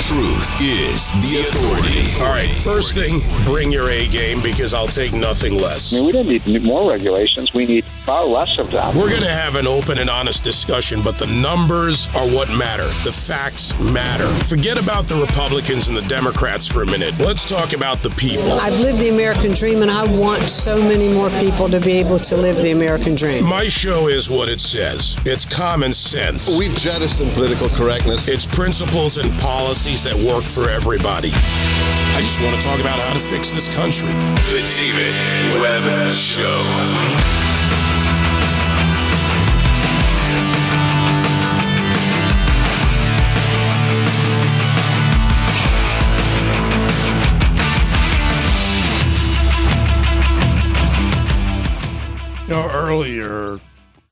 Truth is the authority. All right, first thing, bring your A game because I'll take nothing less. I mean, we don't need more regulations. We need far less of them. We're going to have an open and honest discussion, but the numbers are what matter. The facts matter. Forget about the Republicans and the Democrats for a minute. Let's talk about the people. I've lived the American dream, and I want so many more people to be able to live the American dream. My show is what it says. It's common sense. We've jettisoned political correctness. It's principles and policies that work for everybody. I just want to talk about how to fix this country. The David Webb Show. You know, earlier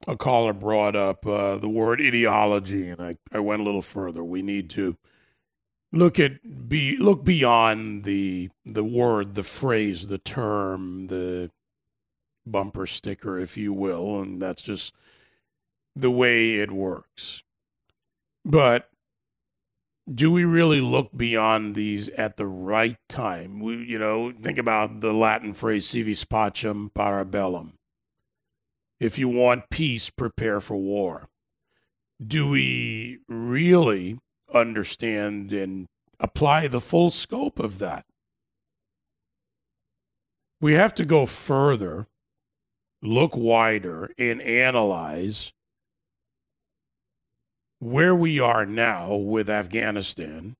a caller brought up uh, the word ideology, and I, I went a little further. We need to look at be look beyond the the word, the phrase, the term, the bumper sticker, if you will, and that's just the way it works. But do we really look beyond these at the right time? We, you know, think about the Latin phrase "si vis pacem para bellum." If you want peace, prepare for war. Do we really understand and apply the full scope of that? We have to go further, look wider, and analyze where we are now with Afghanistan.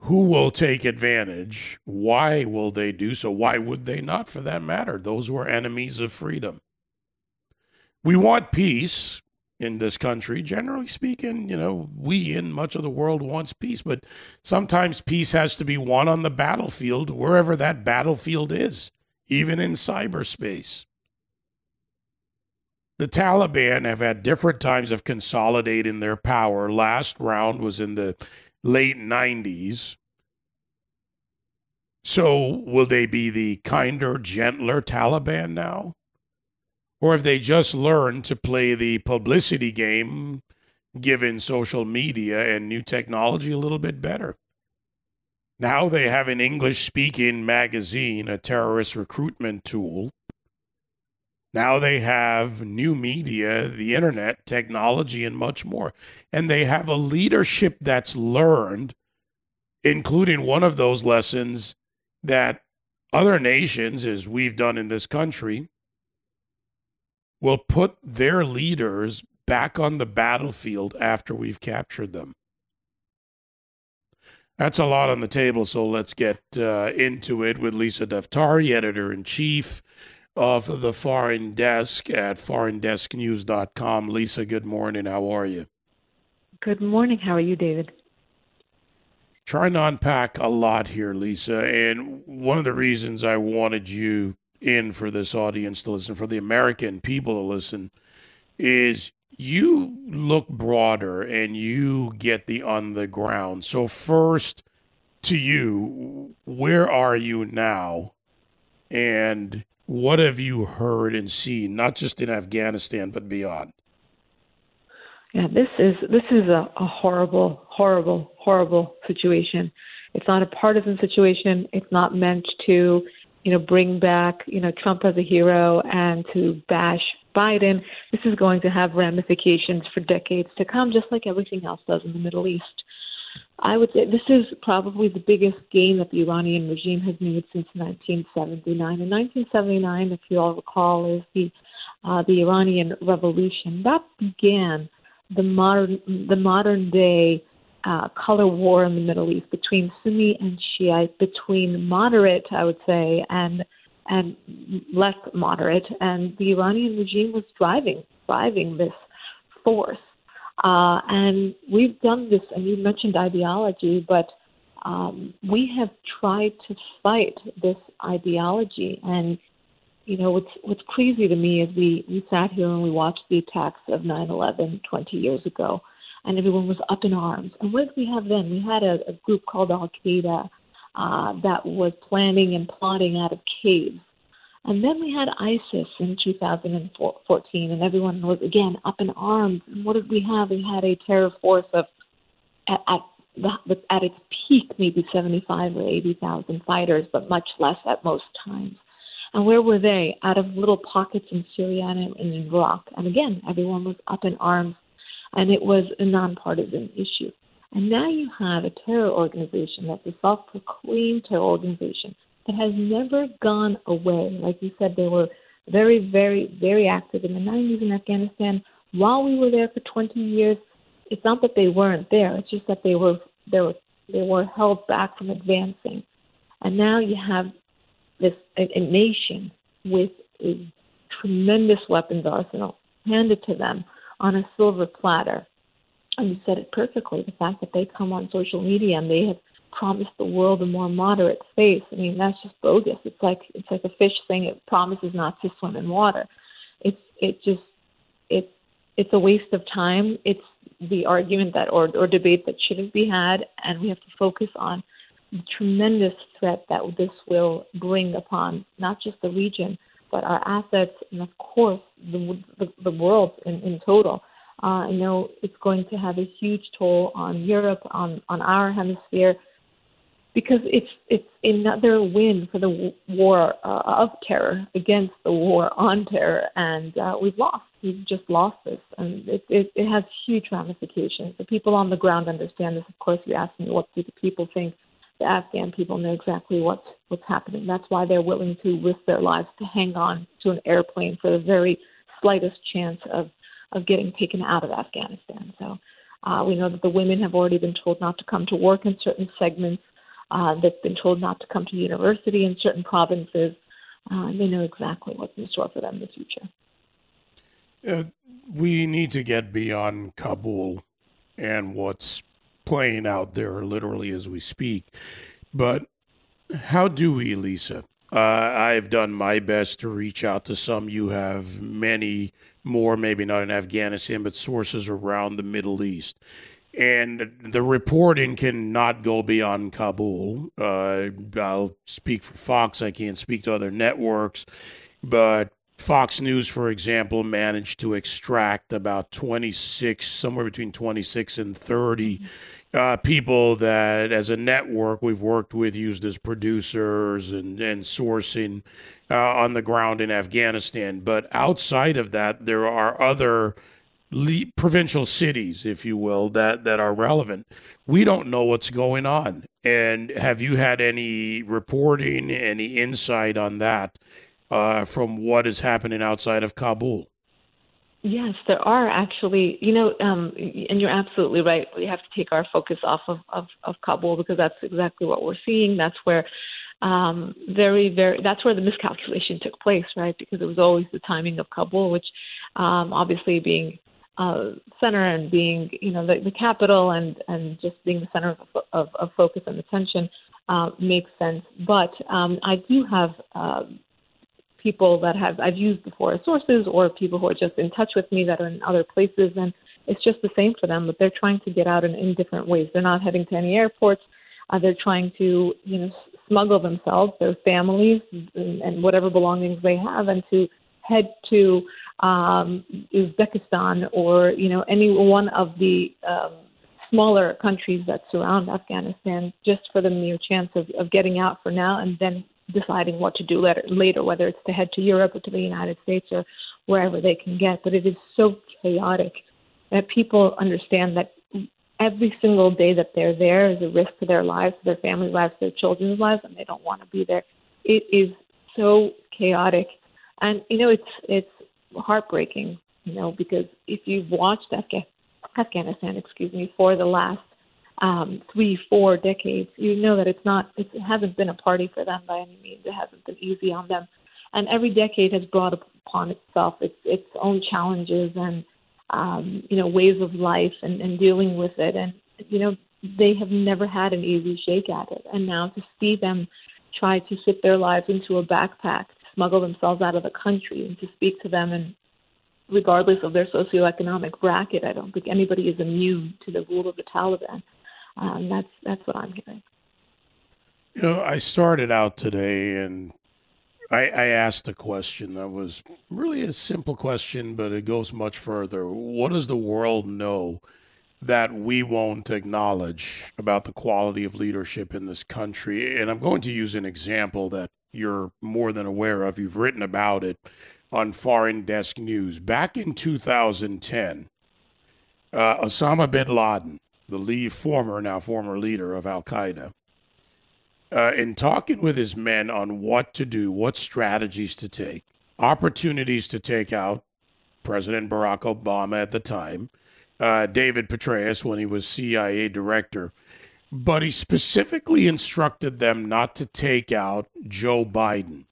Who will take advantage? Why will they do so? Why would they not, for that matter? Those were enemies of freedom we want peace in this country. Generally speaking, you know, we in much of the world wants peace, but sometimes peace has to be won on the battlefield, wherever that battlefield is, even in cyberspace. The Taliban have had different times of consolidating their power. Last round was in the late 90s. So, will they be the kinder, gentler Taliban now? Or have they just learned to play the publicity game given social media and new technology a little bit better? Now they have an English speaking magazine, a terrorist recruitment tool. Now they have new media, the internet, technology, and much more. And they have a leadership that's learned, including one of those lessons that other nations, as we've done in this country, will put their leaders back on the battlefield after we've captured them. That's a lot on the table, so let's get uh, into it with Lisa Daftari, editor in chief of the Foreign Desk at foreigndesknews.com. Lisa, good morning. How are you? Good morning. How are you, David? Trying to unpack a lot here, Lisa. And one of the reasons I wanted you in for this audience to listen, for the American people to listen, is you look broader and you get the on the ground. So, first, to you, where are you now? And what have you heard and seen, not just in Afghanistan, but beyond? Yeah, this is this is a, a horrible, horrible, horrible situation. It's not a partisan situation. It's not meant to you know, bring back, you know, Trump as a hero and to bash Biden, this is going to have ramifications for decades to come, just like everything else does in the Middle East. I would say this is probably the biggest gain that the Iranian regime has made since 1979. In 1979, if you all recall, is the uh, the Iranian Revolution that began the modern the modern day uh, color war in the Middle East between Sunni and Shiite, between moderate, I would say, and and less moderate, and the Iranian regime was driving driving this force. Uh, and we've done this, and you mentioned ideology, but um, we have tried to fight this ideology. And you know what's what's crazy to me is we we sat here and we watched the attacks of 9/11 20 years ago and everyone was up in arms. And what did we have then? We had a, a group called Al Qaeda uh, that was planning and plotting out of caves. And then we had ISIS in 2014, and everyone was again up in arms. And what did we have? We had a terror force of at, at the, at its peak, maybe 75 or 80,000 fighters, but much less at most times. And where were they? Out of little pockets in Syria and in Iraq. And again, everyone was up in arms, and it was a nonpartisan issue. And now you have a terror organization that's a self proclaimed terror organization that has never gone away. Like you said, they were very, very, very active in the 90s in Afghanistan. While we were there for 20 years, it's not that they weren't there. It's just that they were they were they were held back from advancing. And now you have this a, a nation with a tremendous weapons arsenal handed to them on a silver platter. And you said it perfectly. The fact that they come on social media and they have promised the world a more moderate space. I mean, that's just bogus. It's like it's like a fish saying it promises not to swim in water. It's it just it's it's a waste of time. It's the argument that or or debate that shouldn't be had, and we have to focus on the tremendous threat that this will bring upon not just the region but our assets and of course the the, the world in, in total. Uh, I know it's going to have a huge toll on Europe, on on our hemisphere, because it's it's another win for the war uh, of terror against the war on terror, and uh, we've lost. We've just lost this, and it, it it has huge ramifications. The people on the ground understand this. Of course, you ask me what do the people think. The Afghan people know exactly what's what's happening. That's why they're willing to risk their lives to hang on to an airplane for the very slightest chance of of getting taken out of Afghanistan. So. Uh, we know that the women have already been told not to come to work in certain segments uh, they've been told not to come to university in certain provinces. Uh, they know exactly what's in store for them in the future. Uh, we need to get beyond Kabul and what's playing out there literally as we speak. But how do we, Lisa? Uh, I've done my best to reach out to some. You have many more, maybe not in Afghanistan, but sources around the Middle East and the reporting cannot go beyond Kabul. Uh, I'll speak for Fox. I can't speak to other networks, but Fox News, for example, managed to extract about 26, somewhere between 26 and 30 uh, people that, as a network, we've worked with, used as producers and, and sourcing uh, on the ground in Afghanistan. But outside of that, there are other le- provincial cities, if you will, that that are relevant. We don't know what's going on. And have you had any reporting, any insight on that uh, from what is happening outside of Kabul? Yes, there are actually. You know, um, and you're absolutely right. We have to take our focus off of, of, of Kabul because that's exactly what we're seeing. That's where um, very, very, that's where the miscalculation took place, right? Because it was always the timing of Kabul, which um, obviously being uh, center and being, you know, the, the capital and, and just being the center of, of, of focus and attention uh, makes sense. But um, I do have uh, people that have I've used before as sources or people who are just in touch with me that are in other places, and it's just the same for them. But they're trying to get out in, in different ways. They're not heading to any airports. Uh, they're trying to, you know, smuggle themselves, their families, and, and whatever belongings they have, and to head to um, Uzbekistan or you know any one of the um, smaller countries that surround Afghanistan, just for the mere chance of, of getting out for now, and then deciding what to do later, later, whether it's to head to Europe or to the United States or wherever they can get. But it is so chaotic that people understand that every single day that they're there is a risk to their lives, to their families' lives, their children's lives, and they don't want to be there. It is so chaotic, and you know it's it's heartbreaking, you know, because if you've watched Afghanistan, excuse me, for the last um, three, four decades, you know that it's not, it hasn't been a party for them by any means. It hasn't been easy on them, and every decade has brought upon itself its its own challenges and um, you know ways of life and, and dealing with it, and you know they have never had an easy shake at it, and now to see them try to fit their lives into a backpack smuggle themselves out of the country and to speak to them and regardless of their socioeconomic bracket, I don't think anybody is immune to the rule of the Taliban. Um, that's that's what I'm hearing. You know, I started out today and I, I asked a question that was really a simple question, but it goes much further. What does the world know that we won't acknowledge about the quality of leadership in this country. And I'm going to use an example that you're more than aware of. You've written about it on Foreign Desk News. Back in 2010, uh, Osama bin Laden, the lead, former, now former leader of Al Qaeda, uh, in talking with his men on what to do, what strategies to take, opportunities to take out President Barack Obama at the time, uh, David Petraeus when he was CIA director, but he specifically instructed them not to take out Joe Biden.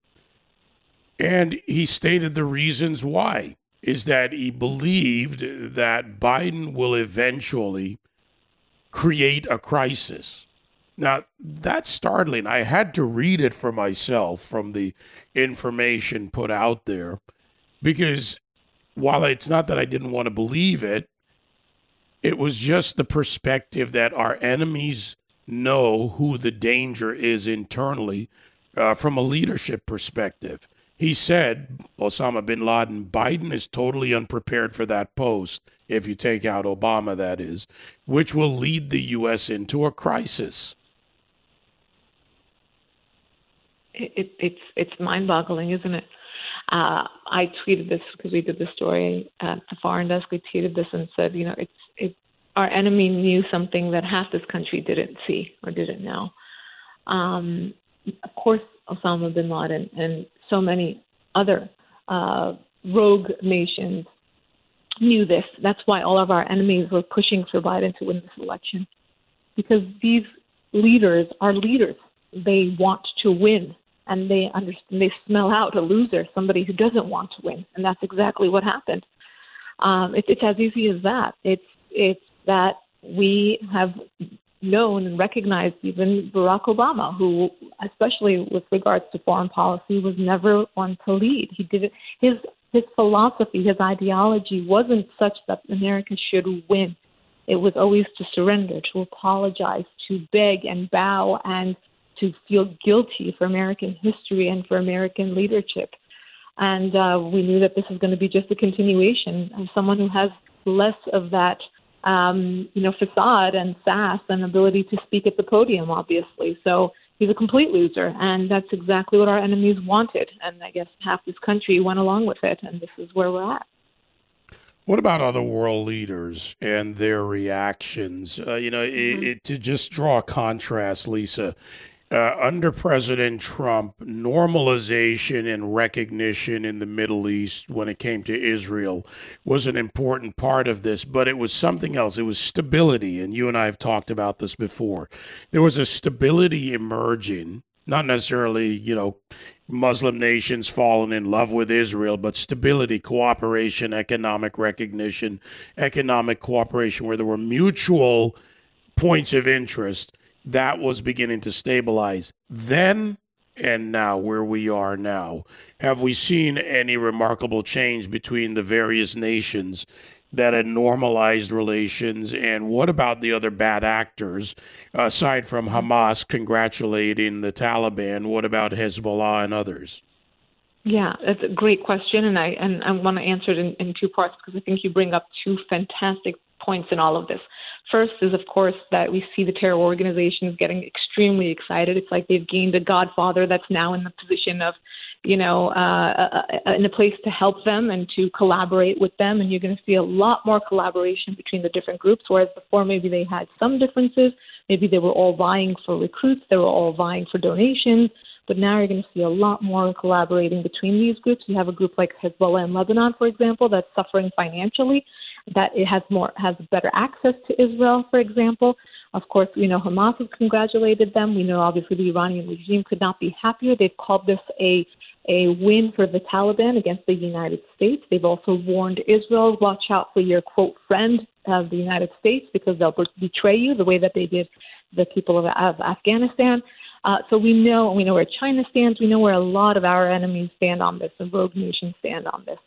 And he stated the reasons why is that he believed that Biden will eventually create a crisis. Now, that's startling. I had to read it for myself from the information put out there because while it's not that I didn't want to believe it, it was just the perspective that our enemies know who the danger is internally uh, from a leadership perspective. He said, Osama bin Laden, Biden is totally unprepared for that post, if you take out Obama, that is, which will lead the U.S. into a crisis. It, it, it's it's mind-boggling, isn't it? Uh, I tweeted this because we did the story at the Foreign Desk. We tweeted this and said, you know, it's it, our enemy knew something that half this country didn't see or didn't know. Um, of course, Osama bin Laden and so many other uh, rogue nations knew this. That's why all of our enemies were pushing for Biden to win this election. Because these leaders are leaders. They want to win and they understand they smell out a loser, somebody who doesn't want to win. And that's exactly what happened. Um, it, it's as easy as that. It's it's that we have known and recognized even Barack Obama, who, especially with regards to foreign policy, was never one to lead. He did it. His his philosophy, his ideology wasn't such that America should win. It was always to surrender, to apologize, to beg and bow, and to feel guilty for American history and for American leadership. And uh, we knew that this was going to be just a continuation of someone who has less of that um, you know, facade and sass and ability to speak at the podium, obviously. So he's a complete loser, and that's exactly what our enemies wanted. And I guess half this country went along with it, and this is where we're at. What about other world leaders and their reactions? Uh, you know, mm-hmm. it, it, to just draw a contrast, Lisa, uh, under President Trump, normalization and recognition in the Middle East when it came to Israel was an important part of this, but it was something else. It was stability. And you and I have talked about this before. There was a stability emerging, not necessarily, you know, Muslim nations falling in love with Israel, but stability, cooperation, economic recognition, economic cooperation, where there were mutual points of interest that was beginning to stabilize then and now where we are now. Have we seen any remarkable change between the various nations that had normalized relations? And what about the other bad actors aside from Hamas congratulating the Taliban? What about Hezbollah and others? Yeah, that's a great question, and I and I want to answer it in, in two parts because I think you bring up two fantastic points in all of this. First is, of course, that we see the terror organizations getting extremely excited. It's like they've gained a godfather that's now in the position of, you know, uh, uh, uh in a place to help them and to collaborate with them. And you're going to see a lot more collaboration between the different groups, whereas before maybe they had some differences. Maybe they were all vying for recruits, they were all vying for donations. But now you're going to see a lot more collaborating between these groups. You have a group like Hezbollah in Lebanon, for example, that's suffering financially that it has more has better access to Israel, for example. Of course, we know Hamas has congratulated them. We know obviously the Iranian regime could not be happier. They've called this a a win for the Taliban against the United States. They've also warned Israel, watch out for your quote friend of the United States because they'll betray you the way that they did the people of, of Afghanistan. Uh, so we know we know where China stands. We know where a lot of our enemies stand on this, and rogue nations stand on this.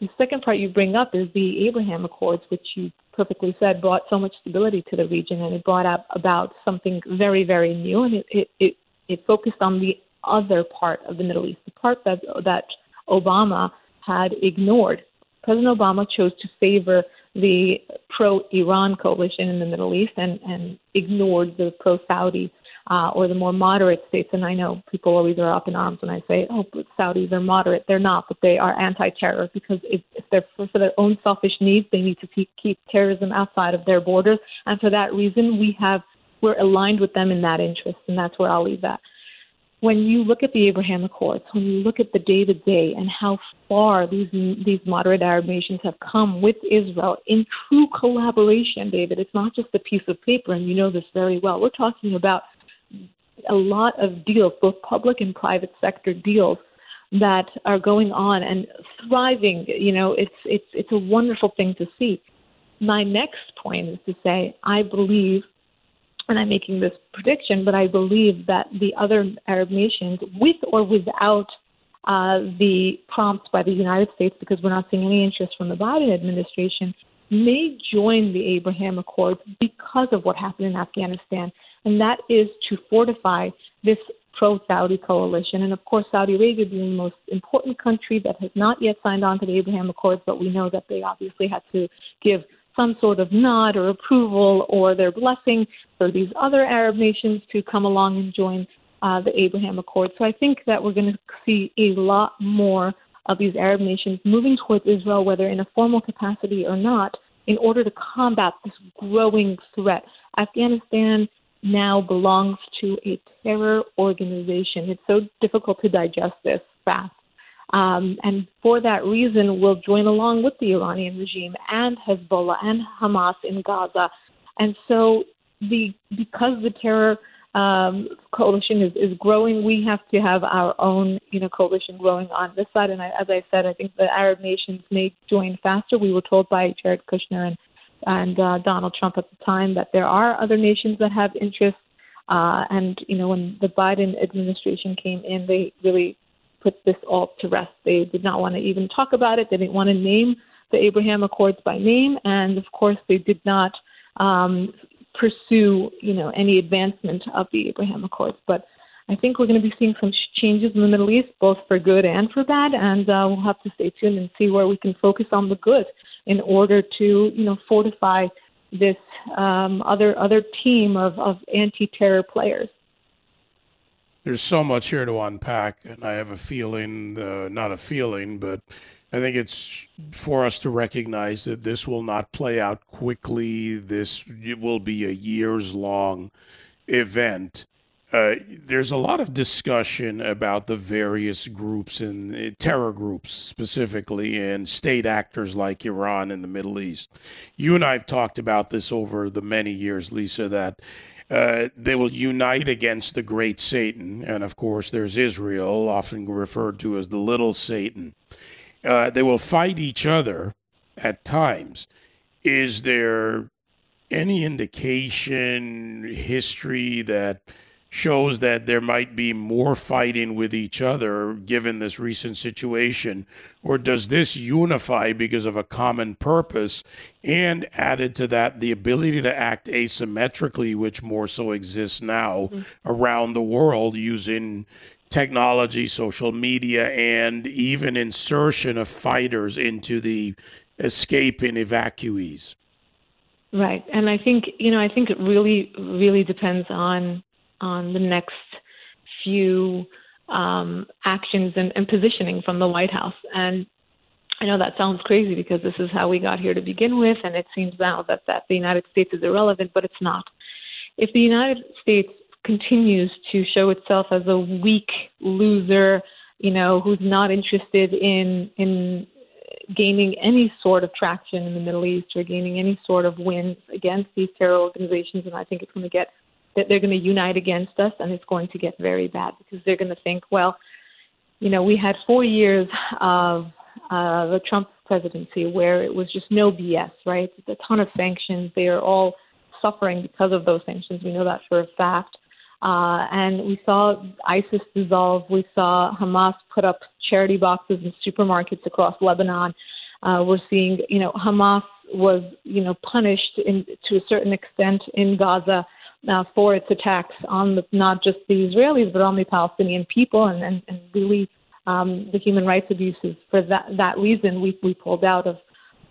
The second part you bring up is the Abraham Accords, which you perfectly said brought so much stability to the region, and it brought up about something very, very new, and it it it, it focused on the other part of the Middle East, the part that that Obama had ignored. President Obama chose to favor the pro-Iran coalition in the Middle East and, and ignored the pro-Saudi uh, or the more moderate states. And I know people always are up in arms when I say, "Oh, Saudis are moderate." They're not, but they are anti-terror because if, if they're for, for their own selfish needs, they need to keep, keep terrorism outside of their borders. And for that reason, we have we're aligned with them in that interest, and that's where I'll leave that when you look at the Abraham Accords, when you look at the day to day and how far these these moderate Arab nations have come with Israel in true collaboration, David, it's not just a piece of paper, and you know this very well. We're talking about a lot of deals, both public and private sector deals that are going on and thriving. You know, it's it's it's a wonderful thing to see. My next point is to say I believe and I'm making this prediction, but I believe that the other Arab nations, with or without uh, the prompts by the United States, because we're not seeing any interest from the Biden administration, may join the Abraham Accords because of what happened in Afghanistan, and that is to fortify this pro Saudi coalition. And of course, Saudi Arabia being the most important country that has not yet signed on to the Abraham Accords, but we know that they obviously had to give some sort of nod or approval or their blessing for these other Arab nations to come along and join uh, the Abraham Accord. So I think that we're going to see a lot more of these Arab nations moving towards Israel, whether in a formal capacity or not, in order to combat this growing threat. Afghanistan now belongs to a terror organization. It's so difficult to digest this fast. Um, and for that reason, will join along with the Iranian regime and Hezbollah and Hamas in Gaza. And so, the because the terror um, coalition is, is growing, we have to have our own, you know, coalition growing on this side. And I, as I said, I think the Arab nations may join faster. We were told by Jared Kushner and and uh, Donald Trump at the time that there are other nations that have interest. Uh, and you know, when the Biden administration came in, they really put this all to rest. They did not want to even talk about it. They didn't want to name the Abraham Accords by name, and of course, they did not um, pursue, you know, any advancement of the Abraham Accords. But I think we're going to be seeing some changes in the Middle East, both for good and for bad, and uh, we'll have to stay tuned and see where we can focus on the good in order to, you know, fortify this um, other other team of, of anti-terror players there's so much here to unpack, and I have a feeling, uh, not a feeling, but I think it's for us to recognize that this will not play out quickly. This will be a years long event. Uh, there's a lot of discussion about the various groups and uh, terror groups specifically and state actors like Iran in the Middle East. You and I have talked about this over the many years, Lisa, that uh, they will unite against the great Satan. And of course, there's Israel, often referred to as the little Satan. Uh, they will fight each other at times. Is there any indication, history that shows that there might be more fighting with each other given this recent situation? Or does this unify because of a common purpose and added to that the ability to act asymmetrically, which more so exists now mm-hmm. around the world using technology, social media, and even insertion of fighters into the escaping evacuees? Right. And I think, you know, I think it really, really depends on on the next few um, actions and, and positioning from the White House. And I know that sounds crazy because this is how we got here to begin with, and it seems now that, that the United States is irrelevant, but it's not. If the United States continues to show itself as a weak loser, you know, who's not interested in in gaining any sort of traction in the Middle East or gaining any sort of wins against these terror organizations, and I think it's going to get that they're going to unite against us, and it's going to get very bad because they're going to think, well, you know, we had four years of uh, the Trump presidency where it was just no BS, right? a ton of sanctions. They are all suffering because of those sanctions. We know that for a fact. Uh, and we saw ISIS dissolve. We saw Hamas put up charity boxes in supermarkets across Lebanon. Uh, we're seeing, you know, Hamas was, you know, punished in, to a certain extent in Gaza uh, for its attacks on the, not just the Israelis but on the Palestinian people, and, and, and really um, the human rights abuses. For that that reason, we we pulled out of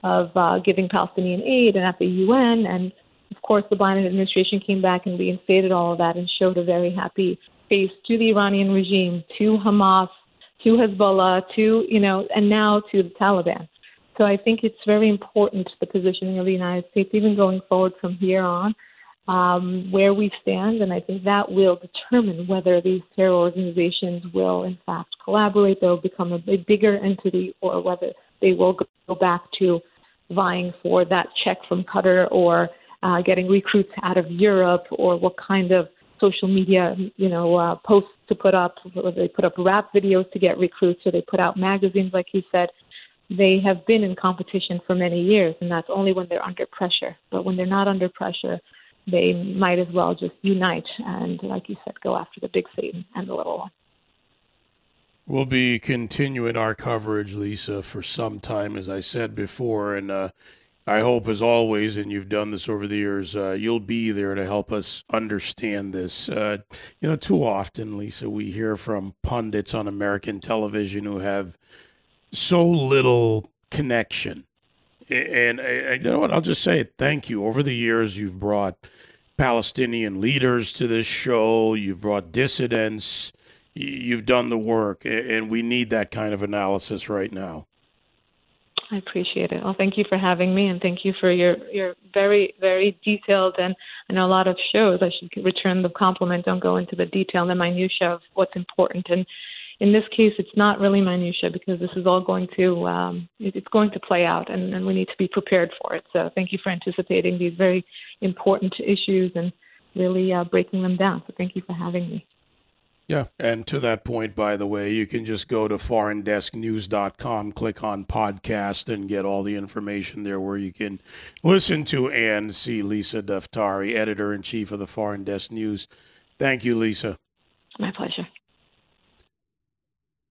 of uh, giving Palestinian aid and at the UN. And of course, the Biden administration came back and reinstated all of that and showed a very happy face to the Iranian regime, to Hamas, to Hezbollah, to, you know, and now to the Taliban. So I think it's very important the positioning of the United States, even going forward from here on, um, where we stand, and I think that will determine whether these terror organizations will, in fact, collaborate, they'll become a, bigger entity, or whether they will go back to vying for that check from Qatar or uh, getting recruits out of Europe, or what kind of social media, you know, uh, posts to put up. Whether they put up rap videos to get recruits, or they put out magazines, like you said. They have been in competition for many years, and that's only when they're under pressure. But when they're not under pressure, they might as well just unite and, like you said, go after the big Satan and the little one. We'll be continuing our coverage, Lisa, for some time, as I said before, and uh, I hope, as always, and you've done this over the years, uh, you'll be there to help us understand this. Uh, you know, too often, Lisa, we hear from pundits on American television who have so little connection. And, and you know what? I'll just say it. Thank you. Over the years, you've brought Palestinian leaders to this show. You've brought dissidents. You've done the work, and we need that kind of analysis right now. I appreciate it. Well, thank you for having me, and thank you for your your very very detailed and I know a lot of shows. I should return the compliment. Don't go into the detail and the minutia of what's important. And in this case, it's not really minutia because this is all going to um, it's going to play out, and, and we need to be prepared for it. So thank you for anticipating these very important issues and really uh, breaking them down. So thank you for having me. Yeah, and to that point, by the way, you can just go to foreigndesknews.com, click on podcast, and get all the information there where you can listen to and see Lisa Daftari, editor in chief of the Foreign Desk News. Thank you, Lisa. My pleasure.